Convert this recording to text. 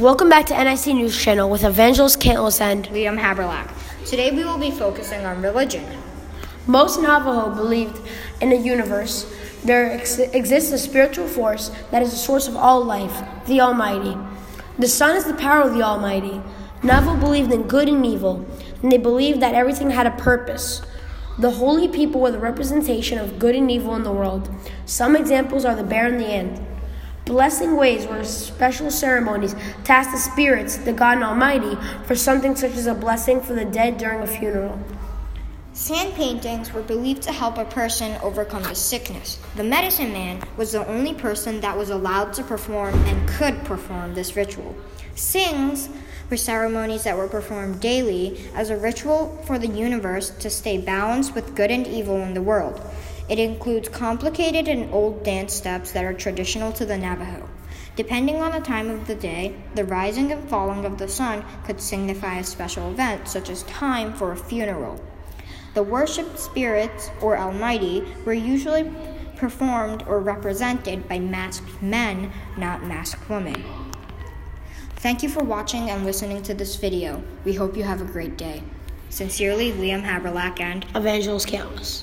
Welcome back to NIC News Channel with Evangelist Cantless and Liam Haberlack. Today we will be focusing on religion. Most Navajo believed in a universe. There ex- exists a spiritual force that is the source of all life, the Almighty. The sun is the power of the Almighty. Navajo believed in good and evil, and they believed that everything had a purpose. The holy people were the representation of good and evil in the world. Some examples are the bear and the ant. Blessing ways were special ceremonies tasked the spirits, the God Almighty, for something such as a blessing for the dead during a funeral. Sand paintings were believed to help a person overcome a sickness. The medicine man was the only person that was allowed to perform and could perform this ritual. Sings were ceremonies that were performed daily as a ritual for the universe to stay balanced with good and evil in the world. It includes complicated and old dance steps that are traditional to the Navajo. Depending on the time of the day, the rising and falling of the sun could signify a special event, such as time for a funeral. The worshipped spirits, or Almighty, were usually performed or represented by masked men, not masked women. Thank you for watching and listening to this video. We hope you have a great day. Sincerely, Liam Haberlack and Evangelist Cantless.